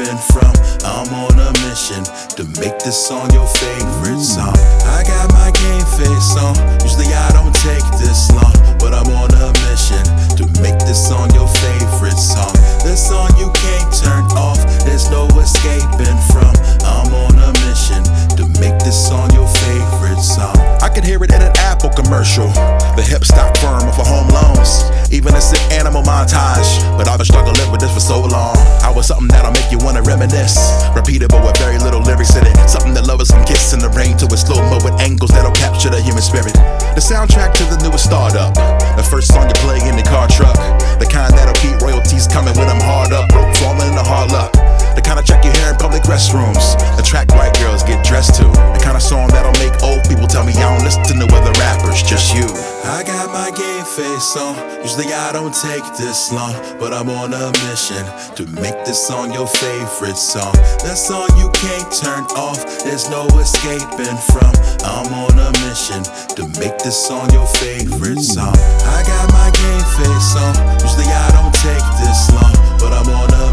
escaping from. I'm on a mission to make this song your favorite song. I got my game face on. Usually I don't take this long, but I'm on a mission to make this song your favorite song. That song you can't turn off, there's no escaping from. Apple commercial. The hip stock firm for home loans. Even a sick animal montage. But I've been struggling with this for so long. I was something that'll make you wanna reminisce. Repeatable with very little lyrics in it. Something that lovers can kiss in the rain to a slow mo with angles that'll capture the human spirit. The soundtrack to the newest startup. The first song you play in the car truck. The kind that'll keep royalties coming when I'm hard up, broke, falling into hard luck. The kind of track you hear in public restrooms. The track white girls get dressed to. The kind of song that'll make old people tell me I don't listen to other rappers, just you. I got my game face on. Usually I don't take this long, but I'm on a mission to make this song your favorite song. That song you can't turn off, there's no escaping from. I'm on a mission to make this song your favorite song. I got my game face on. Usually I don't take this long, but I'm on a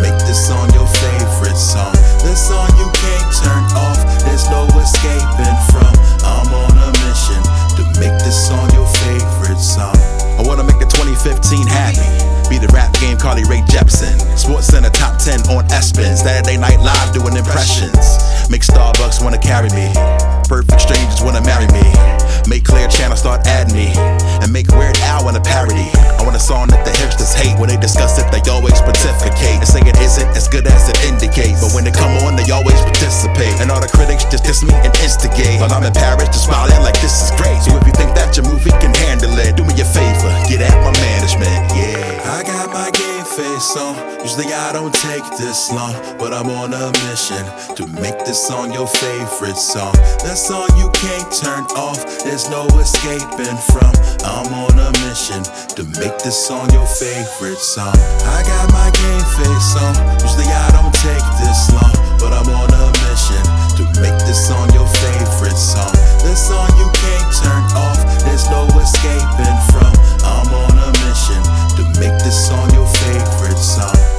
make this song your favorite song. That song you can't turn off, there's no escaping from. I'm on a mission to make this song your favorite song. I wanna make the 2015 happy. Be the rap game Carly Rae Jepsen. Sports Center top 10 on ESPN. Saturday Night Live doing impressions. Make Starbucks wanna carry me. Perfect strangers wanna marry me. Make Clear Channel start adding me. And make Weird Al wanna parody. I want a song that the hipsters hate. When they discuss it, they always pontificate. And say it isn't as good as it indicates. But when they come on, they always participate. And all the critics just diss me and instigate. While I'm in Paris, just smiling like this is great. So if you think that your movie can handle it, do me a favor, get at my management, yeah. I got my game face on. Usually I don't take this long, but I'm on a mission to make this song your favorite song. That song you can't turn off, there's no escaping from. I'm on a mission to make this song your favorite song. I got my game face on. Usually I don't take this long, but I'm on a mission to make this song your favorite song. That song you can't turn off, there's no escaping from. Make this song your favorite song.